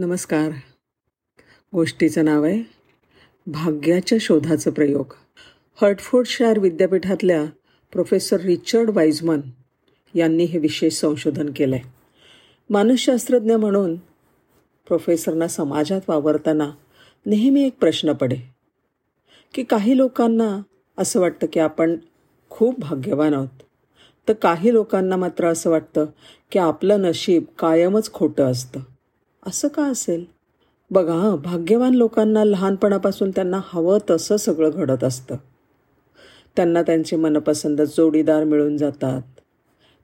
नमस्कार. गोष्टीचं नाव आहे भाग्याच्या शोधाचं प्रयोग. हर्टफोर्डशायर विद्यापीठातल्या प्रोफेसर रिचर्ड वाईजमन यांनी हे विशेष संशोधन केलं आहे मानसशास्त्रज्ञ म्हणून प्रोफेसरना समाजात वावरताना नेहमी एक प्रश्न पडे की काही लोकांना असं वाटतं की आपण खूप भाग्यवान आहोत तर काही लोकांना मात्र असं वाटतं की आपलं नशीब कायमच खोटं असतं. असं का असेल? बघा भाग्यवान लोकांना लहानपणापासून त्यांना हवं तसं सगळं घडत असतं. त्यांना त्यांचे मनपसंत जोडीदार मिळून जातात.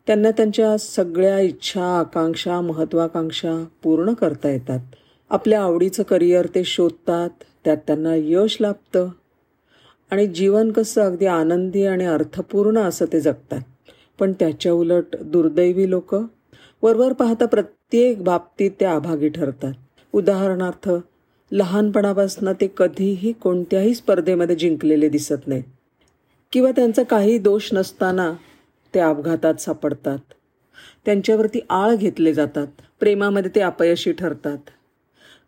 त्यांना त्यांच्या सगळ्या इच्छा आकांक्षा महत्त्वाकांक्षा पूर्ण करता येतात. आपल्या आवडीचं करिअर ते शोधतात त्यात त्यांना यश लाभतं. आणि जीवन कसं अगदी आनंदी आणि अर्थपूर्ण असं ते जगतात. पण त्याच्या उलट दुर्दैवी लोकं वरवर पाहता प्रत्येक बाबतीत ते अभागी ठरतात. उदाहरणार्थ लहानपणापासून ते कधीही कोणत्याही स्पर्धेमध्ये जिंकलेले दिसत नाहीत. किंवा त्यांचा काही दोष नसताना ते अपघातात सापडतात. त्यांच्यावरती आळ घेतले जातात. प्रेमामध्ये ते अपयशी ठरतात.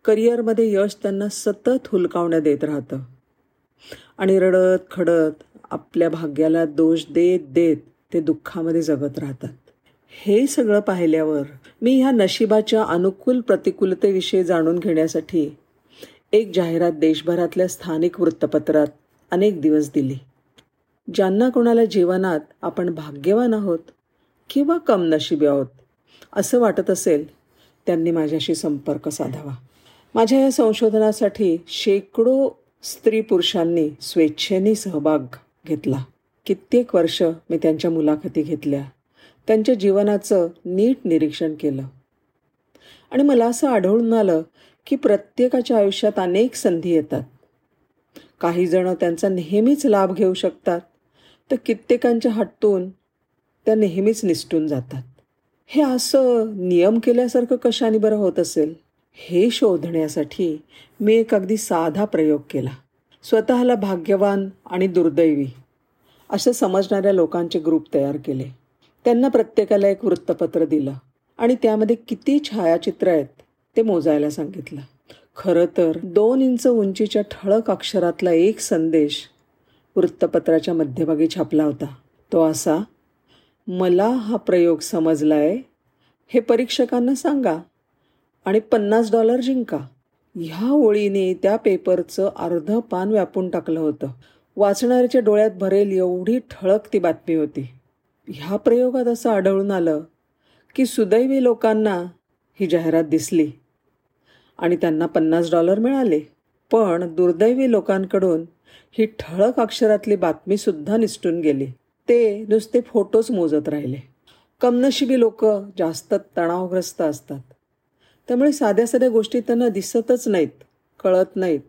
करिअरमध्ये यश त्यांना सतत हुलकावण्या देत राहतं. आणि रडत खडत आपल्या भाग्याला दोष देत देत ते दुःखामध्ये जगत राहतात. हे सगळं पाहिल्यावर मी ह्या नशिबाच्या अनुकूल प्रतिकूलतेविषयी जाणून घेण्यासाठी एक जाहिरात देशभरातल्या स्थानिक वृत्तपत्रात अनेक दिवस दिली. ज्यांना कोणाला जीवनात आपण भाग्यवान आहोत किंवा कम नशिबी आहोत असं वाटत असेल त्यांनी माझ्याशी संपर्क साधावा. माझ्या या संशोधनासाठी शेकडो स्त्री पुरुषांनी स्वेच्छेने सहभाग घेतला. कित्येक वर्ष मी त्यांच्या मुलाखती घेतल्या. त्यांच्या जीवनाचं नीट निरीक्षण केलं. आणि मला असं आढळून आलं की प्रत्येकाच्या आयुष्यात अनेक संधी येतात. काही जण त्यांचा नेहमीच लाभ घेऊ शकतात तर कित्येकांच्या हट्टून त्या नेहमीच निसटून जातात. हे असं नियम केल्यासारखं कशाने बरं होत असेल? हे शोधण्यासाठी मी एक अगदी साधा प्रयोग केला. स्वतःला भाग्यवान आणि दुर्दैवी असं समजणाऱ्या लोकांचे ग्रुप तयार केले. त्यांना प्रत्येकाला एक वृत्तपत्र दिलं आणि त्यामध्ये किती छायाचित्र आहेत ते मोजायला सांगितलं. खरं तर दोन इंच उंचीच्या ठळक अक्षरातला एक संदेश वृत्तपत्राच्या मध्यभागी छापला होता. तो असा मला हा प्रयोग समजलाय हे परीक्षकांना सांगा आणि पन्नास डॉलर जिंका. ह्या ओळीने त्या पेपरचं अर्ध पान व्यापून टाकलं होतं. वाचणाऱ्याच्या डोळ्यात भरेल एवढी ठळक ती बातमी होती. ह्या प्रयोगात असं आढळून आलं की सुदैवी लोकांना ही जाहिरात दिसली. आणि त्यांना पन्नास डॉलर मिळाले. पण दुर्दैवी लोकांकडून ही ठळक अक्षरातली बातमीसुद्धा निसटून गेली. ते नुसते फोटोच मोजत राहिले. कमनशिबी लोक जास्त तणावग्रस्त असतात. त्यामुळे साध्या साध्या गोष्टी त्यांना दिसतच नाहीत कळत नाहीत.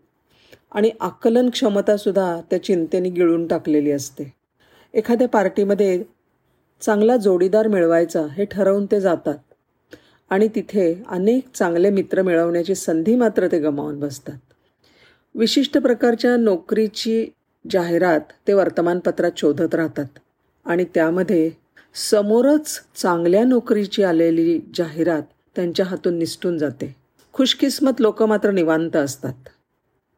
आणि आकलन क्षमतासुद्धा त्या चिंतेने गिळून टाकलेली असते. एखाद्या पार्टीमध्ये चांगला जोडीदार मिळवायचा हे ठरवून ते जातात. आणि तिथे अनेक चांगले मित्र मिळवण्याची संधी मात्र ते गमावून बसतात. विशिष्ट प्रकारच्या नोकरीची जाहिरात ते वर्तमानपत्रात शोधत राहतात. आणि त्यामध्ये समोरच चांगल्या नोकरीची आलेली जाहिरात त्यांच्या हातून निसटून जाते. खुशकिस्मत लोक मात्र निवांत असतात.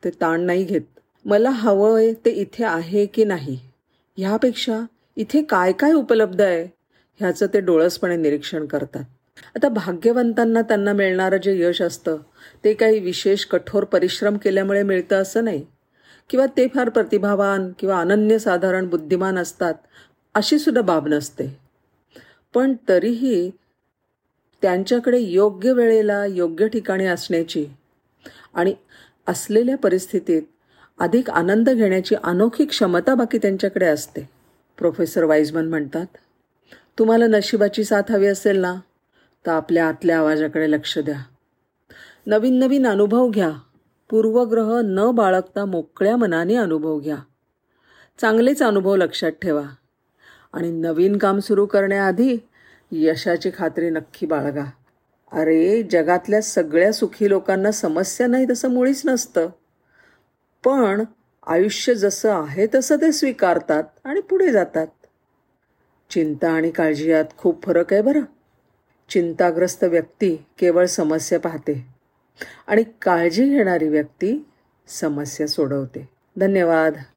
ते ताण नाही घेत. मला हवं आहे ते इथे आहे की नाही? ह्यापेक्षा इथे काय काय उपलब्ध आहे? ह्याचं ते डोळसपणे निरीक्षण करतात. आता भाग्यवंतांना त्यांना मिळणारं जे यश असतं ते काही विशेष कठोर परिश्रम केल्यामुळे मिळतं असं नाही. किंवा ते फार प्रतिभावान किंवा अनन्यसाधारण बुद्धिमान असतात अशी सुद्धा बाब नसते. पण तरीही त्यांच्याकडे योग्य वेळेला योग्य ठिकाणी असण्याची आणि असलेल्या परिस्थितीत अधिक आनंद घेण्याची अनोखी क्षमता बाकी त्यांच्याकडे असते. प्रोफेसर वाईजमन म्हणतात तुम्हाला नशिबाची साथ हवी असेल ना तर आपल्या आतल्या आवाजाकडे लक्ष द्या. नवीन नवीन अनुभव घ्या. पूर्वग्रह न बाळगता मोकळ्या मनाने अनुभव घ्या. चांगलेच अनुभव लक्षात ठेवा. आणि नवीन काम सुरू करण्याआधी यशाची खात्री नक्की बाळगा. अरे जगातल्या सगळ्या सुखी लोकांना समस्या नाही तसं मुळीच नसतं. पण आयुष्य जसं आहे तसं ते स्वीकारतात आणि पुढे जातात. चिंता आणि काळजी यात खूप फरक आहे बरं. चिंताग्रस्त व्यक्ती केवळ समस्या पाहते आणि काळजी घेणारी व्यक्ती समस्या सोडवते. धन्यवाद.